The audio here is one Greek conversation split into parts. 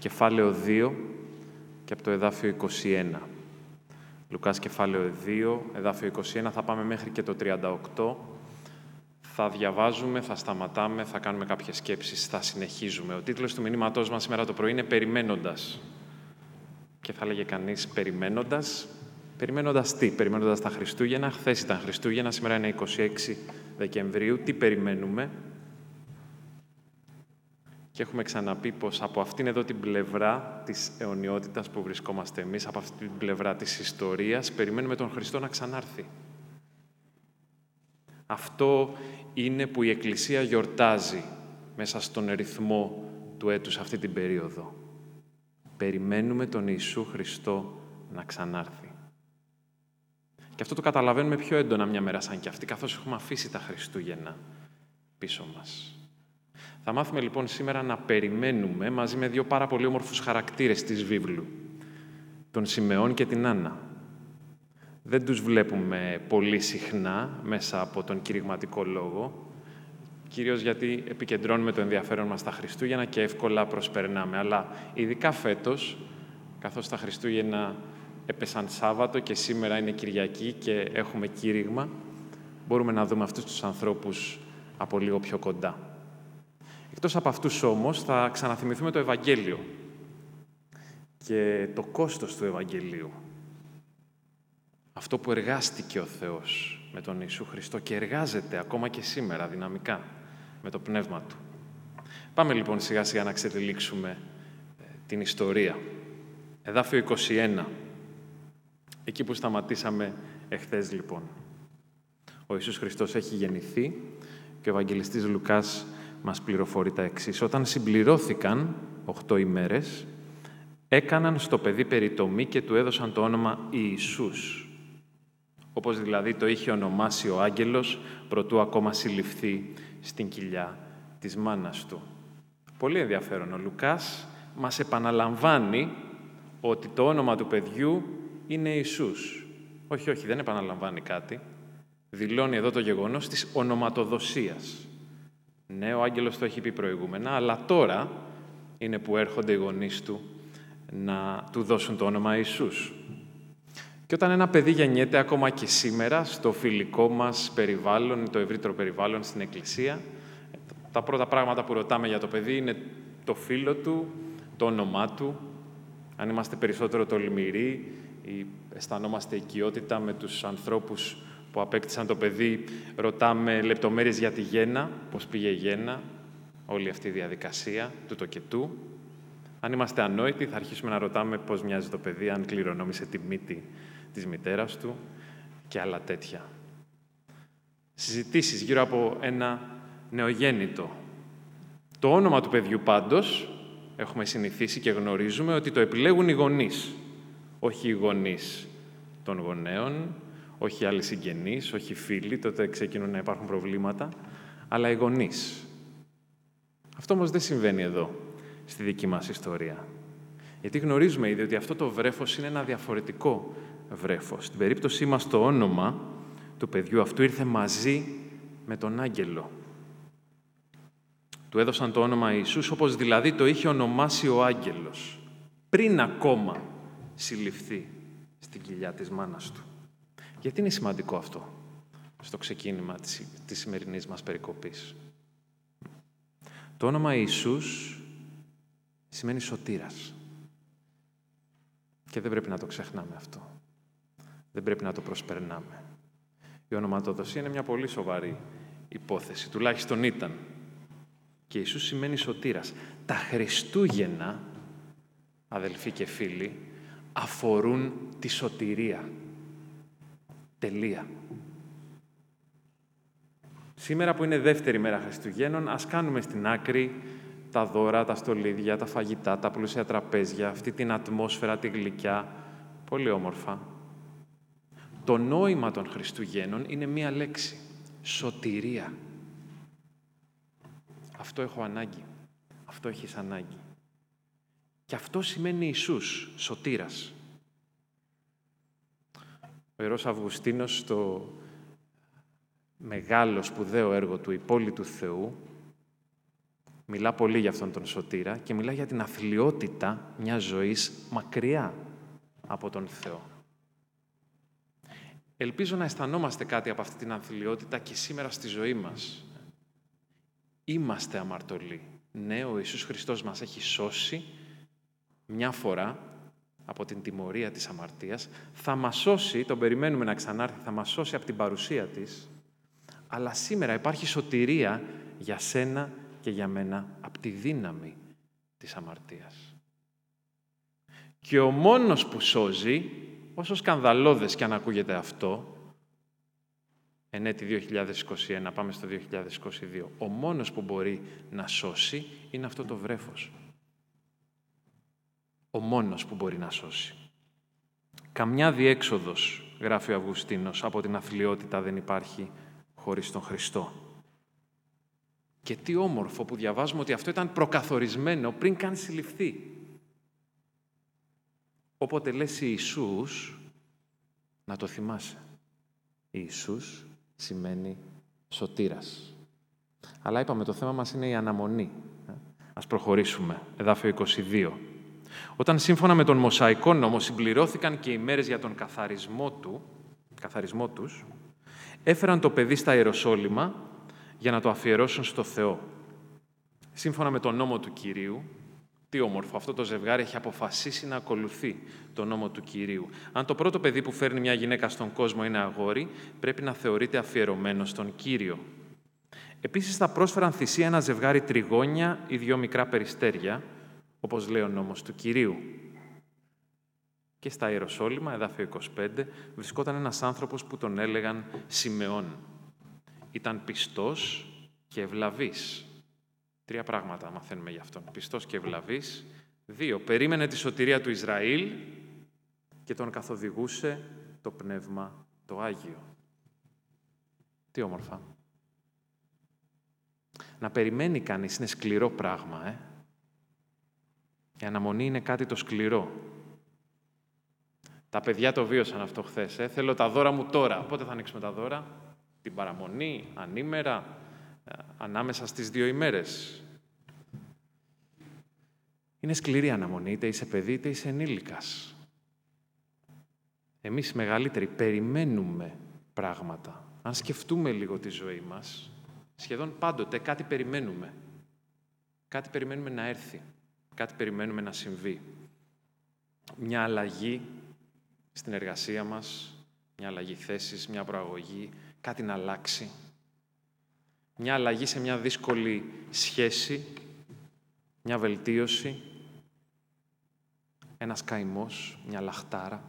κεφάλαιο 2 και από το εδάφιο 21. Λουκάς κεφάλαιο 2, εδάφιο 21, θα πάμε μέχρι και το 38. Θα διαβάζουμε, θα σταματάμε, θα κάνουμε κάποιες σκέψεις, θα συνεχίζουμε. Ο τίτλος του μηνύματός μας σήμερα το πρωί είναι «Περιμένοντας». Και θα λέγε κανείς «Περιμένοντας». Περιμένοντας τι, περιμένοντας τα Χριστούγεννα. Χθες ήταν Χριστούγεννα, σήμερα είναι 26 Δεκεμβρίου. Τι περιμένουμε, και έχουμε ξαναπεί πως από αυτήν εδώ την πλευρά της αιωνιότητας που βρισκόμαστε εμείς, από αυτή την πλευρά της ιστορίας, περιμένουμε τον Χριστό να ξανάρθει. Αυτό είναι που η Εκκλησία γιορτάζει μέσα στον ρυθμό του έτους αυτή την περίοδο. Περιμένουμε τον Ιησού Χριστό να ξανάρθει. Και αυτό το καταλαβαίνουμε πιο έντονα μια μέρα σαν και αυτή, καθώς έχουμε αφήσει τα Χριστούγεννα πίσω μας. Θα μάθουμε λοιπόν σήμερα να περιμένουμε μαζί με δύο πάρα πολύ όμορφους χαρακτήρες της βίβλου, τον Σιμεών και την Άννα. Δεν τους βλέπουμε πολύ συχνά μέσα από τον κηρυγματικό λόγο, κυρίως γιατί επικεντρώνουμε το ενδιαφέρον μας στα Χριστούγεννα και εύκολα προσπερνάμε. Αλλά ειδικά φέτος, καθώς τα Χριστούγεννα έπεσαν Σάββατο και σήμερα είναι Κυριακή και έχουμε κήρυγμα, μπορούμε να δούμε αυτούς τους ανθρώπους από λίγο πιο κοντά. Εκτός από αυτούς όμως θα ξαναθυμηθούμε το Ευαγγέλιο και το κόστος του Ευαγγελίου. Αυτό που εργάστηκε ο Θεός με τον Ιησού Χριστό και εργάζεται ακόμα και σήμερα δυναμικά με το Πνεύμα Του. Πάμε λοιπόν σιγά σιγά να ξετυλίξουμε ε, την ιστορία. Εδάφιο 21. Εκεί που σταματήσαμε εχθές λοιπόν. Ο Ιησούς Χριστός έχει γεννηθεί και ο Ευαγγελιστής Λουκάς μας πληροφορεί τα εξής. Όταν συμπληρώθηκαν 8 ημέρες, έκαναν στο παιδί περιτομή και του έδωσαν το όνομα Ιησούς. Όπως δηλαδή το είχε ονομάσει ο άγγελος, προτού ακόμα συλληφθεί στην κοιλιά της μάνας του. Πολύ ενδιαφέρον. Ο Λουκάς μας επαναλαμβάνει ότι το όνομα του παιδιού είναι Ιησούς. Όχι, όχι, δεν επαναλαμβάνει κάτι. Δηλώνει εδώ το γεγονός της ονοματοδοσίας. Ναι, ο άγγελος το έχει πει προηγούμενα, αλλά τώρα είναι που έρχονται οι γονείς του να του δώσουν το όνομα Ιησούς. Και όταν ένα παιδί γεννιέται ακόμα και σήμερα στο φιλικό μας περιβάλλον, το ευρύτερο περιβάλλον στην Εκκλησία, τα πρώτα πράγματα που ρωτάμε για το παιδί είναι το φίλο του, το όνομά του, αν είμαστε περισσότερο τολμηροί ή αισθανόμαστε οικειότητα με τους ανθρώπους που απέκτησαν το παιδί, ρωτάμε λεπτομέρειες για τη γέννα, πώς πήγε η γέννα, όλη αυτή η διαδικασία του το και του. Αν είμαστε ανόητοι, θα αρχίσουμε να ρωτάμε πώς μοιάζει το παιδί, αν κληρονόμησε τη μύτη της μητέρας του και άλλα τέτοια. Συζητήσεις γύρω από ένα νεογέννητο. Το όνομα του παιδιού πάντως, έχουμε συνηθίσει και γνωρίζουμε ότι το επιλέγουν οι γονείς, όχι οι γονείς των γονέων, όχι άλλοι συγγενείς, όχι φίλοι, τότε ξεκινούν να υπάρχουν προβλήματα, αλλά οι γονείς. Αυτό όμως δεν συμβαίνει εδώ, στη δική μας ιστορία. Γιατί γνωρίζουμε ήδη ότι αυτό το βρέφος είναι ένα διαφορετικό βρέφος. Στην περίπτωσή μας το όνομα του παιδιού αυτού ήρθε μαζί με τον άγγελο. Του έδωσαν το όνομα Ιησούς, όπως δηλαδή το είχε ονομάσει ο άγγελος, πριν ακόμα συλληφθεί στην κοιλιά της μάνας του. Γιατί είναι σημαντικό αυτό στο ξεκίνημα της, της σημερινής μας περικοπής; Το όνομα Ιησούς σημαίνει σωτήρας. Και δεν πρέπει να το ξεχνάμε αυτό. Δεν πρέπει να το προσπερνάμε. Η ονοματοδοσία είναι μια πολύ σοβαρή υπόθεση. Τουλάχιστον ήταν. Και Ιησούς σημαίνει σωτήρας. Τα Χριστούγεννα, αδελφοί και φίλοι, αφορούν τη σωτηρία. Τελεία. Σήμερα που είναι δεύτερη μέρα Χριστουγέννων, ας κάνουμε στην άκρη τα δώρα, τα στολίδια, τα φαγητά, τα πλούσια τραπέζια, αυτή την ατμόσφαιρα, τη γλυκιά. Πολύ όμορφα. Το νόημα των Χριστουγέννων είναι μία λέξη. Σωτηρία. Αυτό έχω ανάγκη. Αυτό έχεις ανάγκη. Και αυτό σημαίνει Ιησούς, σωτήρας. Ο Ιερός Αυγουστίνος στο μεγάλο σπουδαίο έργο του «Η πόλη του Θεού» μιλά πολύ για αυτόν τον σωτήρα και μιλά για την αθλειότητα μιας ζωής μακριά από τον Θεό. Ελπίζω να αισθανόμαστε κάτι από αυτή την αθλειότητα και σήμερα στη ζωή μας. Είμαστε αμαρτωλοί. Ναι, ο Ιησούς Χριστός μας έχει σώσει μια φορά από την τιμωρία της αμαρτίας. Θα μας σώσει, τον περιμένουμε να ξανάρθει, θα μας σώσει από την παρουσία της. Αλλά σήμερα υπάρχει σωτηρία για σένα και για μένα από τη δύναμη της αμαρτίας. Και ο μόνος που σώζει, όσο σκανδαλώδες και αν ακούγεται αυτό, εν έτη 2021, πάμε στο 2022, ο μόνος που μπορεί να σώσει είναι αυτό το βρέφος. Ο μόνος που μπορεί να σώσει. Καμιά διέξοδος, γράφει ο Αυγουστίνος, από την αθλειότητα δεν υπάρχει χωρίς τον Χριστό. Και τι όμορφο που διαβάζουμε ότι αυτό ήταν προκαθορισμένο πριν καν συλληφθεί. Όποτε λες Ιησούς, να το θυμάσαι. Ιησούς σημαίνει σωτήρας. Αλλά είπαμε, το θέμα μας είναι η αναμονή. Ας προχωρήσουμε. Εδάφιο 22. Όταν σύμφωνα με τον Μοσαϊκό νόμο συμπληρώθηκαν και οι μέρες για τον καθαρισμό, του, καθαρισμό τους, έφεραν το παιδί στα Ιεροσόλυμα για να το αφιερώσουν στο Θεό. Σύμφωνα με τον νόμο του Κυρίου, τι όμορφο, αυτό το ζευγάρι έχει αποφασίσει να ακολουθεί τον νόμο του Κυρίου. Αν το πρώτο παιδί που φέρνει μια γυναίκα στον κόσμο είναι αγόρι, πρέπει να θεωρείται αφιερωμένο στον Κύριο. Επίσης θα πρόσφεραν θυσία ένα ζευγάρι τριγώνια ή δυο μικρά περιστέρια, όπως λέει ο νόμος του Κυρίου. Και στα Ιεροσόλυμα, εδάφιο 25, βρισκόταν ένας άνθρωπος που τον έλεγαν Σιμεών. Ήταν πιστός και ευλαβής. Τρία πράγματα μαθαίνουμε γι' αυτόν. Πιστός και ευλαβής. Δύο, περίμενε τη σωτηρία του Ισραήλ και τον καθοδηγούσε το Πνεύμα το Άγιο. Τι όμορφα. Να περιμένει κανείς είναι σκληρό πράγμα, ε. Η αναμονή είναι κάτι το σκληρό. Τα παιδιά το βίωσαν αυτό χθες. Ε. Θέλω τα δώρα μου τώρα. Πότε θα ανοίξουμε τα δώρα, την παραμονή, ανήμερα, ε, ανάμεσα στις δύο ημέρες. Είναι σκληρή αναμονή, είτε είσαι παιδί, είτε είσαι ενήλικας. Εμείς οι μεγαλύτεροι περιμένουμε πράγματα. Αν σκεφτούμε λίγο τη ζωή μας, σχεδόν πάντοτε κάτι περιμένουμε. Κάτι περιμένουμε να έρθει. Κάτι περιμένουμε να συμβεί. Μια αλλαγή στην εργασία μας, μια αλλαγή θέσης, μια προαγωγή, κάτι να αλλάξει. Μια αλλαγή σε μια δύσκολη σχέση, μια βελτίωση, ένας καημός, μια λαχτάρα.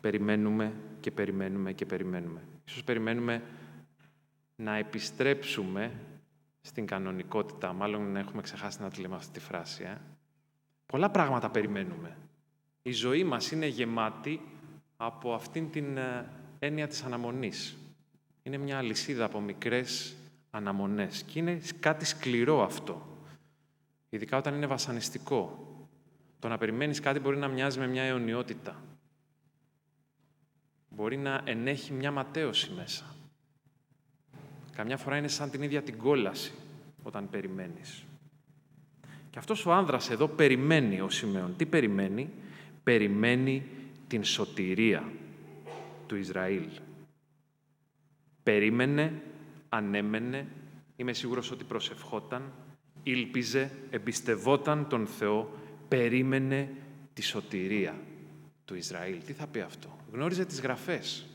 Περιμένουμε και περιμένουμε και περιμένουμε. Ίσως περιμένουμε να επιστρέψουμε στην κανονικότητα. Μάλλον έχουμε ξεχάσει να τη λέμε αυτή τη φράση. Ε. Πολλά πράγματα περιμένουμε. Η ζωή μας είναι γεμάτη από αυτήν την ε, έννοια της αναμονής. Είναι μια αλυσίδα από μικρές αναμονές και είναι κάτι σκληρό αυτό. Ειδικά όταν είναι βασανιστικό. Το να περιμένεις κάτι μπορεί να μοιάζει με μια αιωνιότητα. Μπορεί να ενέχει μια ματέωση μέσα. Καμιά φορά είναι σαν την ίδια την κόλαση όταν περιμένεις. Και αυτός ο άνδρας εδώ περιμένει ο Σιμεών. Τι περιμένει; Περιμένει την σωτηρία του Ισραήλ. Περίμενε, ανέμενε, είμαι σίγουρος ότι προσευχόταν, ήλπιζε, εμπιστευόταν τον Θεό, περίμενε τη σωτηρία του Ισραήλ. Τι θα πει αυτό; Γνώριζε τις γραφές,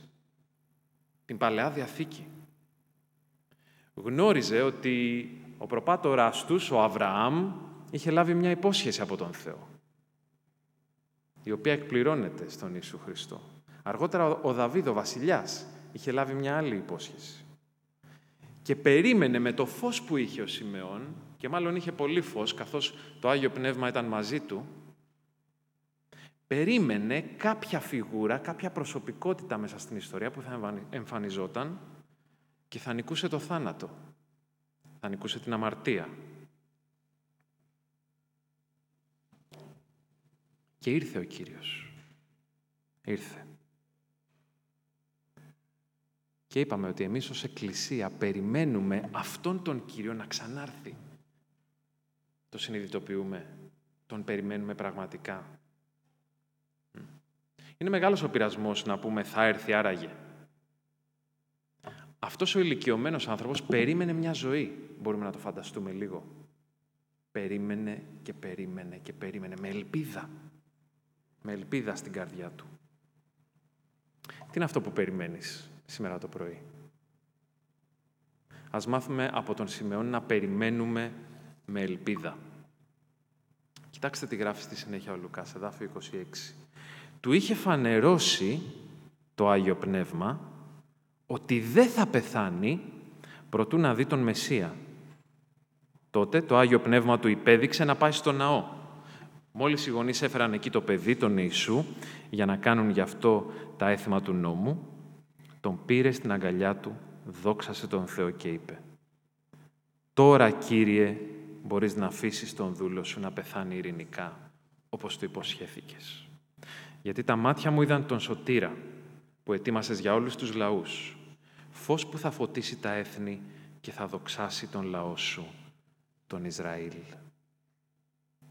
την Παλαιά Διαθήκη. Γνώριζε ότι ο προπάτορας τους, ο Αβραάμ, είχε λάβει μια υπόσχεση από τον Θεό, η οποία εκπληρώνεται στον Ιησού Χριστό. Αργότερα ο Δαβίδ, ο βασιλιάς, είχε λάβει μια άλλη υπόσχεση. Και περίμενε με το φως που είχε ο Σιμεών, και μάλλον είχε πολύ φως, καθώς το Άγιο Πνεύμα ήταν μαζί του, περίμενε κάποια φιγούρα, κάποια προσωπικότητα μέσα στην ιστορία που θα εμφανιζόταν και θα νικούσε το θάνατο, θα νικούσε την αμαρτία. Και ήρθε ο Κύριος. Ήρθε. Και είπαμε ότι εμείς ως Εκκλησία περιμένουμε αυτόν τον Κύριο να ξανάρθει. Το συνειδητοποιούμε. Τον περιμένουμε πραγματικά. Είναι μεγάλος ο πειρασμός να πούμε «θα έρθει άραγε». Αυτός ο ηλικιωμένος άνθρωπος περίμενε μια ζωή. Μπορούμε να το φανταστούμε λίγο. Περίμενε και περίμενε και περίμενε με ελπίδα. Με ελπίδα στην καρδιά του. Τι είναι αυτό που περιμένεις σήμερα το πρωί; Ας μάθουμε από τον Σιμεών να περιμένουμε με ελπίδα. Κοιτάξτε τι γράφει στη συνέχεια ο Λουκάς, εδάφιο 26. Του είχε φανερώσει το Άγιο Πνεύμα ότι δεν θα πεθάνει προτού να δει τον Μεσσία. Τότε το Άγιο Πνεύμα του υπέδειξε να πάει στο ναό. Μόλις οι γονείς έφεραν εκεί το παιδί, τον Ιησού, για να κάνουν γι' αυτό τα έθιμα του νόμου, τον πήρε στην αγκαλιά του, δόξασε τον Θεό και είπε «Τώρα, Κύριε, μπορείς να αφήσεις τον δούλο σου να πεθάνει ειρηνικά, όπως το υποσχέθηκες. Γιατί τα μάτια μου είδαν τον σωτήρα, που ετοίμασες για όλους τους λαούς, φως που θα φωτίσει τα έθνη και θα δοξάσει τον λαό σου, τον Ισραήλ.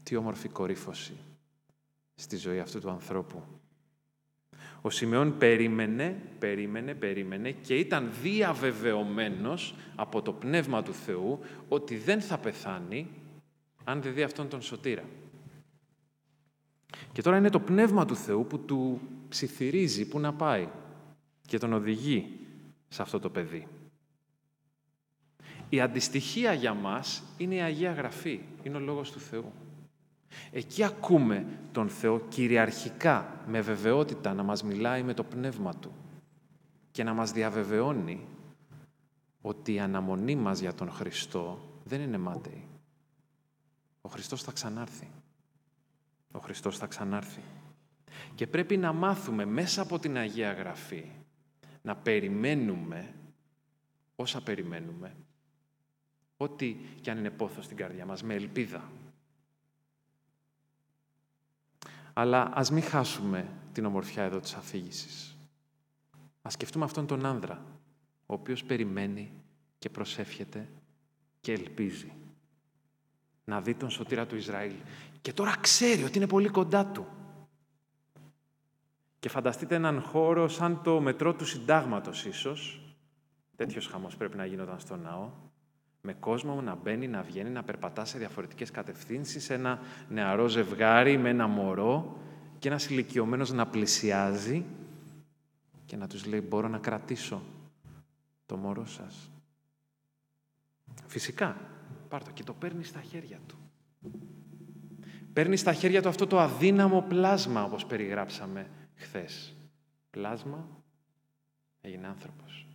Τι όμορφη κορύφωση στη ζωή αυτού του ανθρώπου. Ο Σιμεών περίμενε, περίμενε, περίμενε και ήταν διαβεβαιωμένος από το Πνεύμα του Θεού ότι δεν θα πεθάνει αν δεν δει αυτόν τον σωτήρα. Και τώρα είναι το Πνεύμα του Θεού που του ψιθυρίζει που να πάει και τον οδηγεί σε αυτό το παιδί. Η αντιστοιχία για μας είναι η Αγία Γραφή, είναι ο Λόγος του Θεού. Εκεί ακούμε τον Θεό κυριαρχικά, με βεβαιότητα, να μας μιλάει με το Πνεύμα Του και να μας διαβεβαιώνει ότι η αναμονή μας για τον Χριστό δεν είναι μάταιη. Ο Χριστός θα ξανάρθει. Ο Χριστός θα ξανάρθει. Και πρέπει να μάθουμε μέσα από την Αγία Γραφή να περιμένουμε όσα περιμένουμε, ό,τι κι αν είναι πόθος στην καρδιά μας, με ελπίδα. Αλλά ας μην χάσουμε την ομορφιά εδώ της αφήγησης. Ας σκεφτούμε αυτόν τον άνδρα, ο οποίος περιμένει και προσεύχεται και ελπίζει να δει τον σωτήρα του Ισραήλ. Και τώρα ξέρει ότι είναι πολύ κοντά του. Και φανταστείτε έναν χώρο σαν το μετρό του συντάγματος ίσως. Τέτοιος χαμός πρέπει να γίνονταν στο ναό. Με κόσμο να μπαίνει, να βγαίνει, να περπατά σε διαφορετικές κατευθύνσεις, ένα νεαρό ζευγάρι με ένα μωρό και ένας ηλικιωμένος να πλησιάζει και να τους λέει «Μπορώ να κρατήσω το μωρό σας». Φυσικά, πάρ' το και το παίρνει στα χέρια του. Παίρνει στα χέρια του αυτό το αδύναμο πλάσμα, όπως περιγράψαμε χθες. Πλάσμα έγινε άνθρωπος.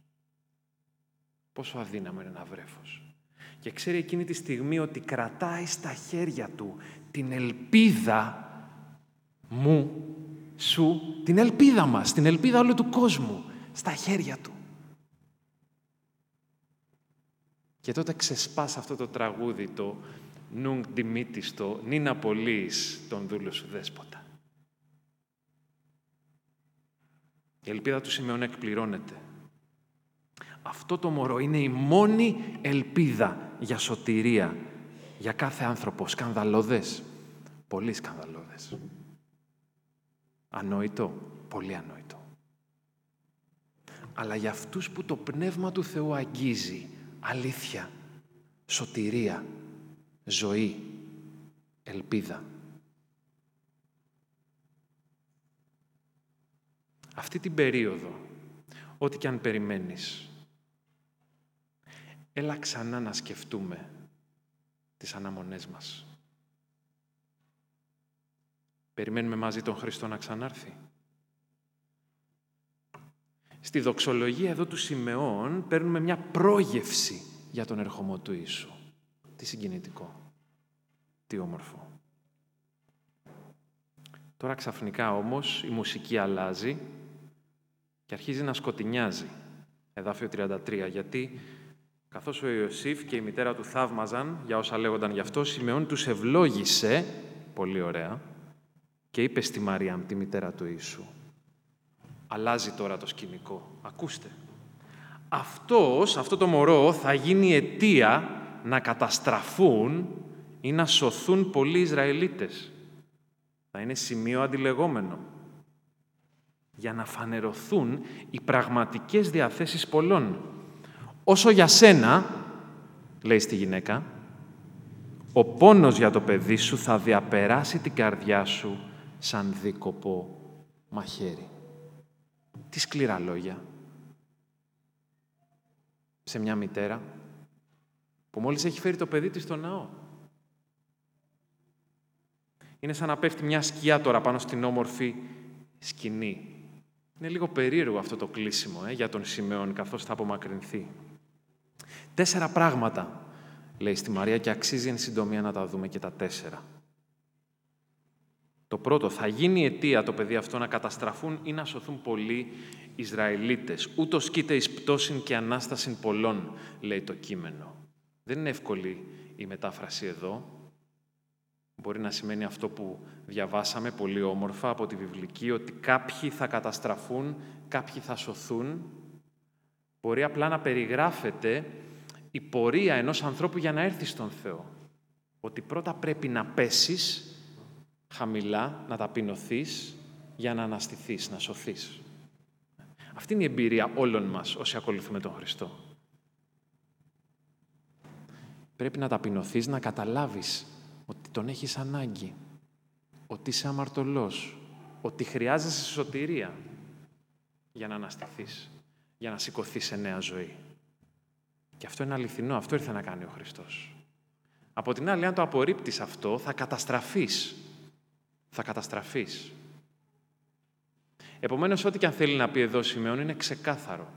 Πόσο αδύναμο είναι ένα βρέφος. Και ξέρει εκείνη τη στιγμή ότι κρατάει στα χέρια του την ελπίδα μου, σου, την ελπίδα μας, την ελπίδα όλου του κόσμου, στα χέρια του. Και τότε ξεσπάς αυτό το τραγούδι, το «Νουγκ Δημήτιστο, νίνα απολύεις τον δούλο σου δέσποτα». Η ελπίδα του Σιμεών εκπληρώνεται. Αυτό το μωρό είναι η μόνη ελπίδα για σωτηρία για κάθε άνθρωπο. Σκανδαλώδες. Πολύ σκανδαλώδες. Ανόητο. Πολύ ανόητο. Αλλά για αυτούς που το Πνεύμα του Θεού αγγίζει αλήθεια, σωτηρία, ζωή, ελπίδα. Αυτή την περίοδο, ό,τι και αν περιμένεις, έλα ξανά να σκεφτούμε τις αναμονές μας. Περιμένουμε μαζί τον Χριστό να ξανάρθει. Στη δοξολογία εδώ του Σιμεών παίρνουμε μια πρόγευση για τον ερχομό του Ιησού. Τι συγκινητικό. Τι όμορφο. Τώρα ξαφνικά όμως η μουσική αλλάζει και αρχίζει να σκοτεινιάζει. Εδάφιο 33, γιατί καθώς ο Ιωσήφ και η μητέρα του θαύμαζαν για όσα λέγονταν γι' αυτό, Σιμεών τους ευλόγησε, πολύ ωραία, και είπε στη Μαρία, τη μητέρα του Ιησού, αλλάζει τώρα το σκηνικό. Ακούστε. Αυτός, αυτό το μωρό, θα γίνει αιτία να καταστραφούν ή να σωθούν πολλοί Ισραηλίτες. Θα είναι σημείο αντιλεγόμενο. Για να φανερωθούν οι πραγματικές διαθέσεις πολλών. Όσο για σένα, λέει στη γυναίκα, ο πόνος για το παιδί σου θα διαπεράσει την καρδιά σου σαν δίκοπο μαχαίρι. Τι σκληρά λόγια. Σε μια μητέρα που μόλις έχει φέρει το παιδί της στο ναό. Είναι σαν να πέφτει μια σκιά τώρα πάνω στην όμορφη σκηνή. Είναι λίγο περίεργο αυτό το κλείσιμο ε, για τον Σιμεών καθώς θα απομακρυνθεί. Τέσσερα πράγματα, λέει στη Μαρία, και αξίζει εν συντομία να τα δούμε και τα τέσσερα. Το πρώτο, θα γίνει αιτία το παιδί αυτό να καταστραφούν ή να σωθούν πολλοί Ισραηλίτες. Ούτως κοίται εις πτώσιν και ανάστασιν πολλών, λέει το κείμενο. Δεν είναι εύκολη η μετάφραση εδώ. Μπορεί να σημαίνει αυτό που διαβάσαμε πολύ όμορφα από τη βιβλική, ότι κάποιοι θα καταστραφούν, κάποιοι θα σωθούν. Μπορεί απλά να περιγράφεται η πορεία ενός ανθρώπου για να έρθει στον Θεό. Ότι πρώτα πρέπει να πέσεις χαμηλά, να ταπεινωθείς για να αναστηθείς, να σωθείς. Αυτή είναι η εμπειρία όλων μας όσοι ακολουθούμε τον Χριστό. Πρέπει να ταπεινωθείς, να καταλάβεις ότι τον έχεις ανάγκη, ότι είσαι αμαρτωλός, ότι χρειάζεσαι σωτηρία για να αναστηθείς, για να σηκωθείς σε νέα ζωή. Και αυτό είναι αληθινό, αυτό ήρθε να κάνει ο Χριστός. Από την άλλη, αν το απορρίπτεις αυτό, θα καταστραφείς. Θα καταστραφείς. Επομένως, ό,τι και αν θέλει να πει εδώ Σημειών είναι ξεκάθαρο.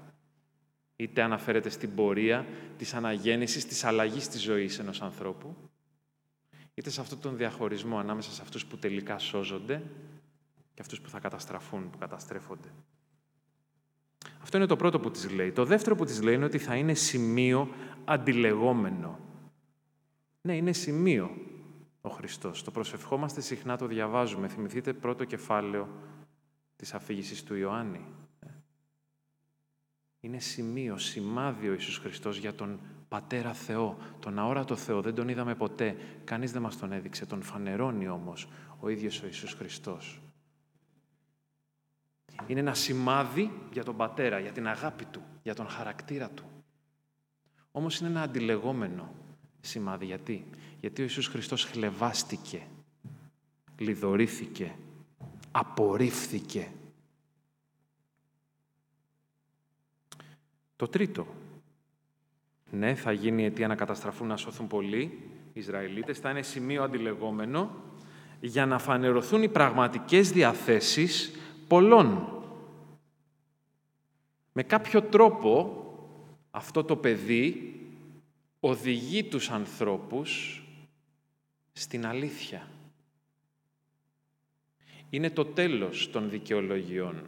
Είτε αναφέρεται στην πορεία της αναγέννησης, της αλλαγής της ζωής ενός ανθρώπου, είτε σε αυτόν τον διαχωρισμό ανάμεσα σε αυτούς που τελικά σώζονται και αυτούς που θα καταστραφούν, που καταστρέφονται. Αυτό είναι το πρώτο που της λέει. Το δεύτερο που της λέει είναι ότι θα είναι σημείο αντιλεγόμενο. Ναι, είναι σημείο ο Χριστός. Το προσευχόμαστε συχνά, το διαβάζουμε. Θυμηθείτε πρώτο κεφάλαιο της αφήγησης του Ιωάννη. Είναι σημείο, σημάδι ο Ιησούς Χριστός για τον Πατέρα Θεό, τον αόρατο Θεό. Δεν τον είδαμε ποτέ. Κανείς δεν μας τον έδειξε. Τον φανερώνει όμως ο ίδιος ο Ιησούς Χριστός. Είναι ένα σημάδι για τον Πατέρα, για την αγάπη Του, για τον χαρακτήρα Του. Όμως είναι ένα αντιλεγόμενο σημάδι. Γιατί; Γιατί ο Ιησούς Χριστός χλεβάστηκε, λιδωρήθηκε, απορρίφθηκε. Το τρίτο. Ναι, θα γίνει αιτία να καταστραφούν, να σωθούν πολλοί οι Ισραηλίτες. Θα είναι σημείο αντιλεγόμενο για να φανερωθούν οι πραγματικές διαθέσεις πολλών. Με κάποιο τρόπο αυτό το παιδί οδηγεί τους ανθρώπους στην αλήθεια. Είναι το τέλος των δικαιολογιών,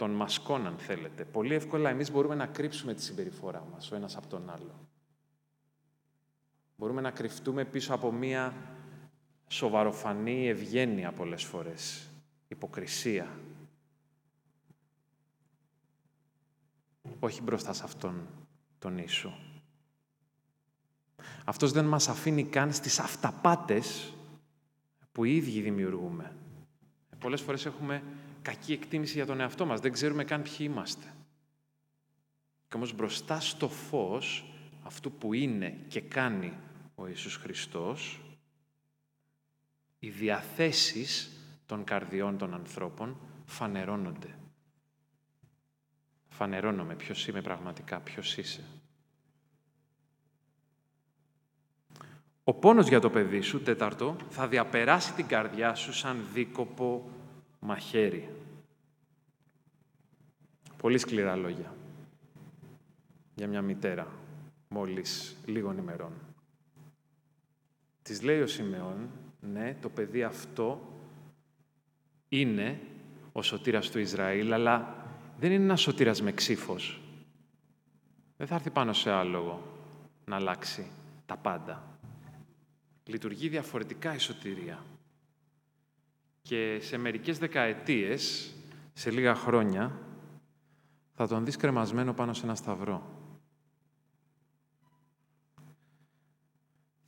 των μασκών αν θέλετε. Πολύ εύκολα εμείς μπορούμε να κρύψουμε τη συμπεριφορά μας ο ένας από τον άλλο. Μπορούμε να κρυφτούμε πίσω από μία σοβαροφανή ευγένεια πολλές φορές, υποκρισία. Όχι μπροστά σε αυτόν τον Ιησού. Αυτός δεν μας αφήνει καν στις αυταπάτες που οι ίδιοι δημιουργούμε. Πολλές φορές έχουμε κακή εκτίμηση για τον εαυτό μας. Δεν ξέρουμε καν ποιοι είμαστε. Και όμως μπροστά στο φως αυτού που είναι και κάνει ο Ιησούς Χριστός, οι διαθέσεις των καρδιών των ανθρώπων φανερώνονται. Φανερώνομαι ποιος είμαι πραγματικά, ποιος είσαι. Ο πόνος για το παιδί σου, τέταρτο, θα διαπεράσει την καρδιά σου σαν δίκοπο μαχαίρι. Πολύ σκληρά λόγια για μια μητέρα μόλις λίγων ημερών. Της λέει ο Σιμεών, ναι, το παιδί αυτό είναι ο σωτήρας του Ισραήλ, αλλά δεν είναι ένας σωτήρας με ξύφος. Δεν θα έρθει πάνω σε άλογο να αλλάξει τα πάντα λειτουργεί διαφορετικά η σωτηρία. Και σε μερικές δεκαετίες, σε λίγα χρόνια, θα τον δεις κρεμασμένο πάνω σε ένα σταυρό.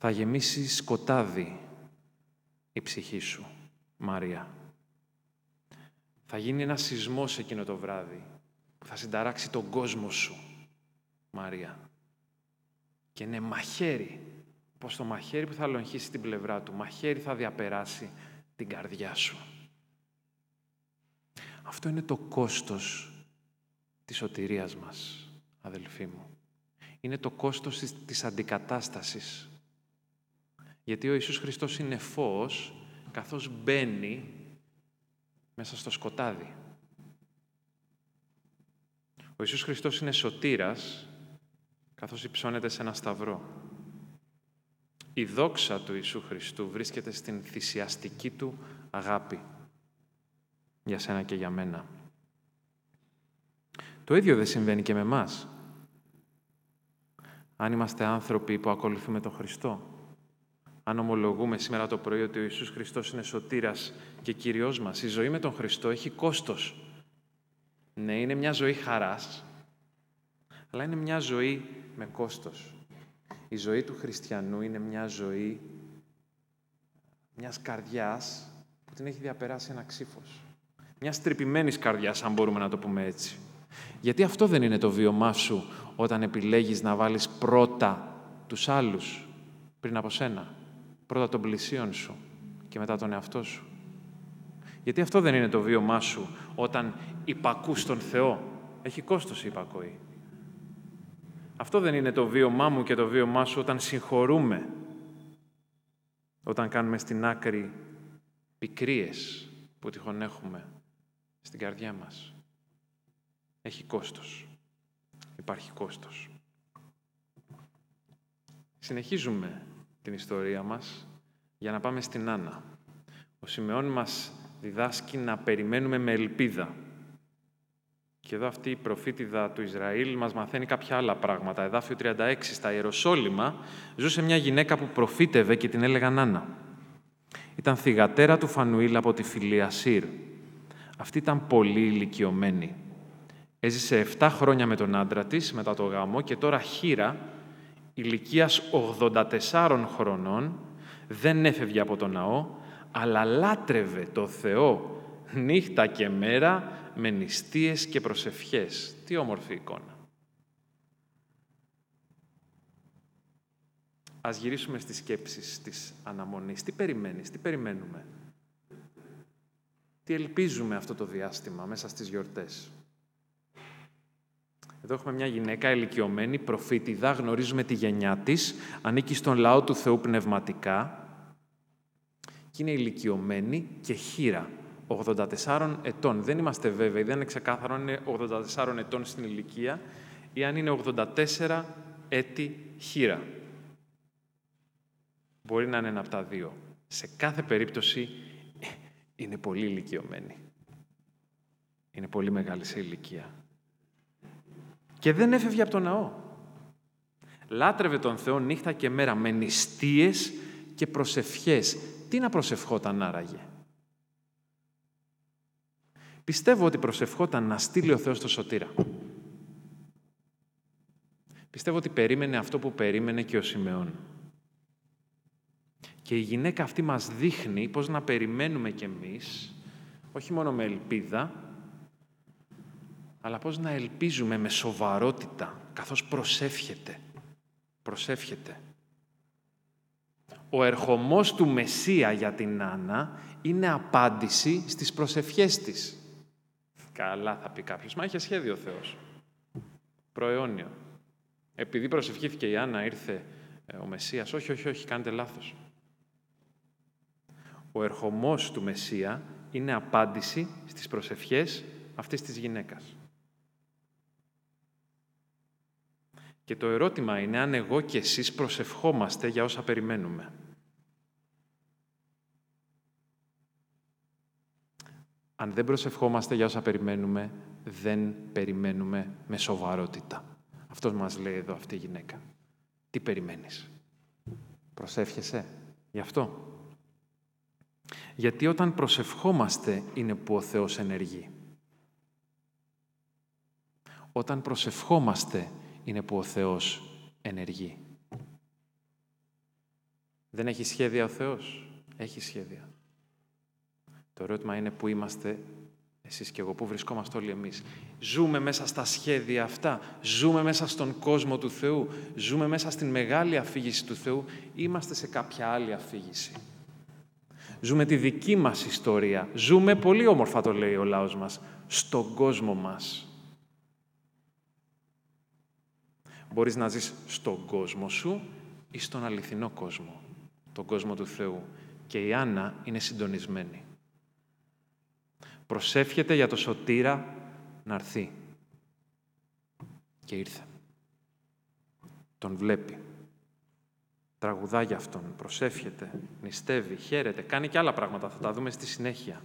θα γεμίσει σκοτάδι η ψυχή σου, Μαρία. Θα γίνει ένα σεισμός εκείνο το βράδυ που θα συνταράξει τον κόσμο σου, Μαρία. Και είναι μαχαίρι, πως το μαχαίρι που θα λογχίσει την πλευρά του, μαχαίρι θα διαπεράσει την καρδιά σου. Αυτό είναι το κόστος της σωτηρίας μας, αδελφοί μου. Είναι το κόστος της αντικατάστασης. Γιατί ο Ιησούς Χριστός είναι φως, καθώς μπαίνει μέσα στο σκοτάδι. Ο Ιησούς Χριστός είναι σωτήρας, καθώς υψώνεται σε ένα σταυρό. Η δόξα του Ιησού Χριστού βρίσκεται στην θυσιαστική του αγάπη για σένα και για μένα. Το ίδιο δεν συμβαίνει και με μας. Αν είμαστε άνθρωποι που ακολουθούμε τον Χριστό, αν ομολογούμε σήμερα το πρωί ότι ο Ιησούς Χριστός είναι σωτήρας και Κύριος μας, η ζωή με τον Χριστό έχει κόστος. Ναι, είναι μια ζωή χαράς, αλλά είναι μια ζωή με κόστος. Η ζωή του χριστιανού είναι μια ζωή μιας καρδιάς που την έχει διαπεράσει ένα ξύφος. Μιας τρυπημένης καρδιάς, αν μπορούμε να το πούμε έτσι. Γιατί αυτό δεν είναι το βίωμά σου όταν επιλέγεις να βάλεις πρώτα τους άλλους πριν από σένα. Πρώτα τον πλησίον σου και μετά τον εαυτό σου. Γιατί αυτό δεν είναι το βίωμά σου όταν υπακούς τον Θεό. Έχει κόστος η υπακοή. Αυτό δεν είναι το βίωμά μου και το βίωμά σου όταν συγχωρούμε. Όταν κάνουμε στην άκρη πικρίες που τυχόν έχουμε στην καρδιά μας. Έχει κόστος. Υπάρχει κόστος. Συνεχίζουμε την ιστορία μας για να πάμε στην Άννα. Ο Σιμεών μας διδάσκει να περιμένουμε με ελπίδα. Και εδώ αυτή η προφήτηδα του Ισραήλ μας μαθαίνει κάποια άλλα πράγματα. Εδάφιο 36, στα Ιεροσόλυμα, ζούσε μια γυναίκα που προφήτευε και την έλεγαν Άννα. Ήταν θυγατέρα του Φανουήλ από τη φιλία Σύρ. Αυτή ήταν πολύ ηλικιωμένη. Έζησε 7 χρόνια με τον άντρα της μετά το γάμο και τώρα χείρα ηλικίας 84 χρονών δεν έφευγε από τον ναό, αλλά λάτρευε το Θεό νύχτα και μέρα με νηστείες και προσευχές. Τι όμορφη εικόνα. Ας γυρίσουμε στις σκέψεις της αναμονής. Τι περιμένεις, τι περιμένουμε. Τι ελπίζουμε αυτό το διάστημα μέσα στις γιορτές. Εδώ έχουμε μια γυναίκα ηλικιωμένη, προφήτηδα, γνωρίζουμε τη γενιά της, ανήκει στον λαό του Θεού πνευματικά και είναι ηλικιωμένη και χείρα, 84 ετών. Δεν είμαστε βέβαιοι, δεν είναι ξεκάθαρο αν είναι 84 ετών στην ηλικία ή αν είναι 84 έτη χείρα. Μπορεί να είναι ένα από τα δύο. Σε κάθε περίπτωση είναι πολύ ηλικιωμένη. Είναι πολύ μεγάλη σε ηλικία. Και δεν έφευγε από τον ναό. Λάτρευε τον Θεό νύχτα και μέρα με νηστείες και προσευχές. Τι να προσευχόταν άραγε; Πιστεύω ότι προσευχόταν να στείλει ο Θεός το σωτήρα. Πιστεύω ότι περίμενε αυτό που περίμενε και ο Σιμεών. Και η γυναίκα αυτή μας δείχνει πώς να περιμένουμε κι εμείς, όχι μόνο με ελπίδα, αλλά πώς να ελπίζουμε με σοβαρότητα, καθώς προσεύχεται. Προσεύχεται. Ο ερχομός του Μεσσία για την Άννα είναι απάντηση στις προσευχές της. Καλά θα πει κάποιος, μα είχε σχέδιο ο Θεός. Προαιώνιο. Επειδή προσευχήθηκε η Άννα, ήρθε ε, ο Μεσσίας. Όχι, όχι, όχι, κάνετε λάθος. Ο ερχομός του Μεσσία είναι απάντηση στις προσευχές αυτής της γυναίκας. Και το ερώτημα είναι αν εγώ και εσείς προσευχόμαστε για όσα περιμένουμε. Αν δεν προσευχόμαστε για όσα περιμένουμε, δεν περιμένουμε με σοβαρότητα. Αυτός μας λέει εδώ αυτή η γυναίκα. Τι περιμένεις; Προσεύχεσαι γι' αυτό; Γιατί όταν προσευχόμαστε είναι που ο Θεός ενεργεί. Όταν προσευχόμαστε είναι που ο Θεός ενεργεί. Δεν έχει σχέδια ο Θεός; Έχει σχέδια. Το ερώτημα είναι πού είμαστε εσείς και εγώ, πού βρισκόμαστε όλοι εμείς. Ζούμε μέσα στα σχέδια αυτά, ζούμε μέσα στον κόσμο του Θεού, ζούμε μέσα στην μεγάλη αφήγηση του Θεού, είμαστε σε κάποια άλλη αφήγηση; Ζούμε τη δική μας ιστορία; Ζούμε, πολύ όμορφα το λέει ο λαός μας, στον κόσμο μας. Μπορείς να ζεις στον κόσμο σου ή στον αληθινό κόσμο, τον κόσμο του Θεού. Και η Άννα είναι συντονισμένη. Προσεύχεται για το σωτήρα να έρθει. Και ήρθε. Τον βλέπει. Τραγουδά για αυτόν, προσεύχεται, νηστεύει, χαίρεται, κάνει και άλλα πράγματα, θα τα δούμε στη συνέχεια.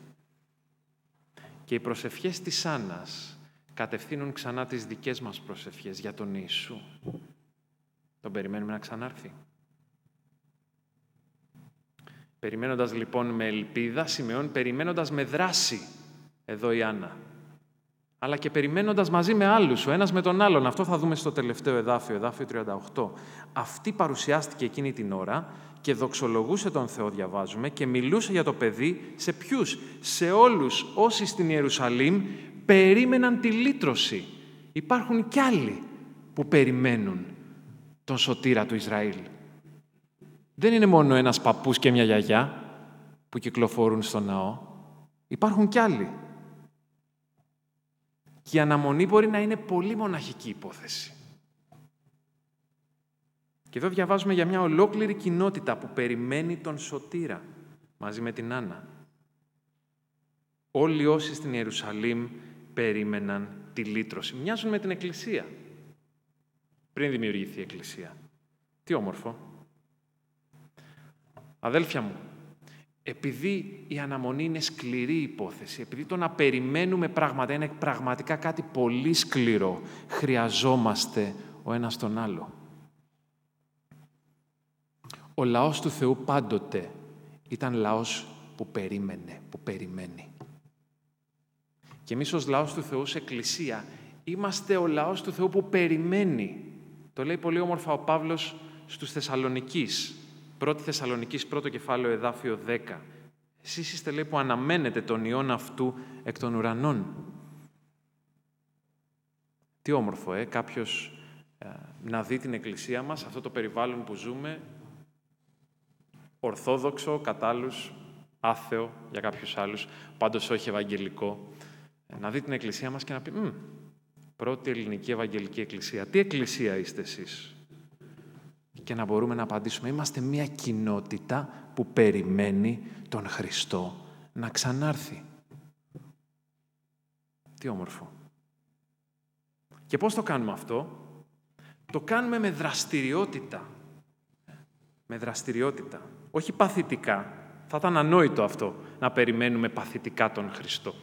Και οι προσευχές της Άννας κατευθύνουν ξανά τις δικές μας προσευχές για τον Ιησού. Τον περιμένουμε να ξανάρθει. Περιμένοντας λοιπόν με ελπίδα, σημειώνει περιμένοντας με δράση. Εδώ η Άννα. Αλλά και περιμένοντας μαζί με άλλους, ο ένας με τον άλλον. Αυτό θα δούμε στο τελευταίο εδάφιο, εδάφιο 38. Αυτή παρουσιάστηκε εκείνη την ώρα και δοξολογούσε τον Θεό, διαβάζουμε, και μιλούσε για το παιδί σε ποιους, σε όλους όσοι στην Ιερουσαλήμ περίμεναν τη λύτρωση. Υπάρχουν κι άλλοι που περιμένουν τον σωτήρα του Ισραήλ. Δεν είναι μόνο ένας παππούς και μια γιαγιά που κυκλοφορούν στο ναό. Υπάρχουν κι άλλοι. Και η αναμονή μπορεί να είναι πολύ μοναχική υπόθεση. Και εδώ διαβάζουμε για μια ολόκληρη κοινότητα που περιμένει τον σωτήρα μαζί με την Άννα. Όλοι όσοι στην Ιερουσαλήμ περίμεναν τη λύτρωση. Μοιάζουν με την Εκκλησία. Πριν δημιουργηθεί η Εκκλησία. Τι όμορφο. Αδέλφια μου, επειδή η αναμονή είναι σκληρή υπόθεση, επειδή το να περιμένουμε πράγματα είναι πραγματικά κάτι πολύ σκληρό, χρειαζόμαστε ο ένας τον άλλο. Ο λαός του Θεού πάντοτε ήταν λαός που περίμενε, που περιμένει. Και εμείς ως λαός του Θεού σε εκκλησία είμαστε ο λαός του Θεού που περιμένει. Το λέει πολύ όμορφα ο Παύλος στους Θεσσαλονικείς. Πρώτη Θεσσαλονικής, πρώτο κεφάλαιο, εδάφιο 10. Εσείς είστε, λέει, που αναμένετε τον Υιόν αυτού εκ των ουρανών. Τι όμορφο, ε, κάποιος ε, να δει την Εκκλησία μας, αυτό το περιβάλλον που ζούμε, ορθόδοξο, κατάλληλους, άθεο για κάποιους άλλους, πάντως όχι ευαγγελικό, ε, να δει την Εκκλησία μας και να πει «Μ, πρώτη ελληνική Ευαγγελική Εκκλησία. Τι Εκκλησία είστε εσείς» και να μπορούμε να απαντήσουμε. Είμαστε μια κοινότητα που περιμένει τον Χριστό να ξανάρθει. Τι όμορφο. Και πώς το κάνουμε αυτό; Το κάνουμε με δραστηριότητα. Με δραστηριότητα. Όχι παθητικά. Θα ήταν ανόητο αυτό να περιμένουμε παθητικά τον Χριστό.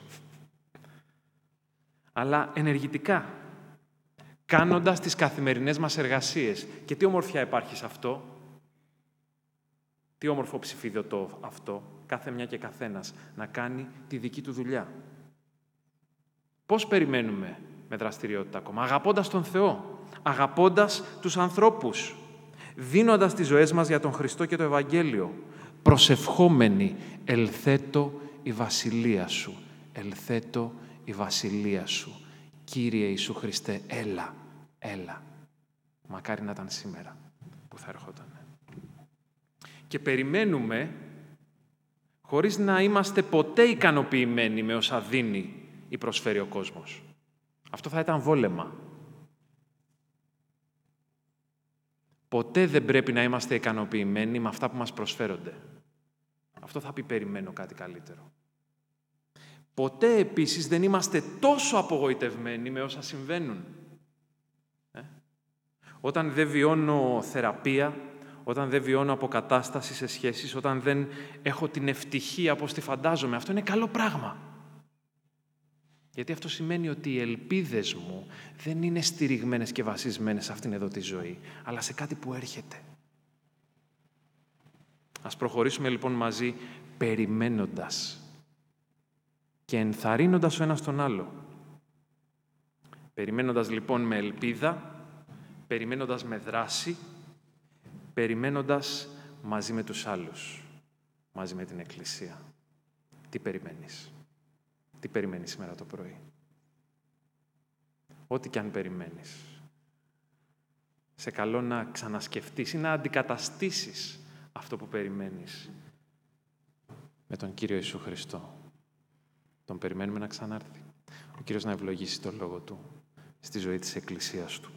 Αλλά ενεργητικά κάνοντας τις καθημερινές μας εργασίες. Και τι ομορφιά υπάρχει σε αυτό; Τι όμορφο ψηφίδωτο αυτό, κάθε μια και καθένας, να κάνει τη δική του δουλειά. Πώς περιμένουμε με δραστηριότητα ακόμα, αγαπώντας τον Θεό, αγαπώντας τους ανθρώπους, δίνοντας τις ζωές μας για τον Χριστό και το Ευαγγέλιο, προσευχόμενοι, ελθέτω η βασιλεία Σου, ελθέτω η βασιλεία Σου. Κύριε Ιησού Χριστέ, έλα, έλα. Μακάρι να ήταν σήμερα που θα ερχόταν. Και περιμένουμε χωρίς να είμαστε ποτέ ικανοποιημένοι με όσα δίνει ή προσφέρει ο κόσμος. Αυτό θα ήταν βόλεμα. Ποτέ δεν πρέπει να είμαστε ικανοποιημένοι με αυτά που μας προσφέρονται. Αυτό θα πει περιμένω κάτι καλύτερο. Ποτέ επίσης δεν είμαστε τόσο απογοητευμένοι με όσα συμβαίνουν. Ε; Όταν δεν βιώνω θεραπεία, όταν δεν βιώνω αποκατάσταση σε σχέσεις, όταν δεν έχω την ευτυχία όπως τη φαντάζομαι, αυτό είναι καλό πράγμα. Γιατί αυτό σημαίνει ότι οι ελπίδες μου δεν είναι στηριγμένες και βασισμένες σε αυτήν εδώ τη ζωή, αλλά σε κάτι που έρχεται. Ας προχωρήσουμε λοιπόν μαζί περιμένοντας και ενθαρρύνοντας ο ένας τον άλλο. Περιμένοντας λοιπόν με ελπίδα, περιμένοντας με δράση, περιμένοντας μαζί με τους άλλους, μαζί με την Εκκλησία. Τι περιμένεις; Τι περιμένεις σήμερα το πρωί; Ό,τι και αν περιμένεις. Σε καλό να ξανασκεφτείς ή να αντικαταστήσεις αυτό που περιμένεις με τον Κύριο Ιησού Χριστό. Τον περιμένουμε να ξανάρθει. Ο Κύριος να ευλογήσει το Λόγο Του στη ζωή της Εκκλησίας Του.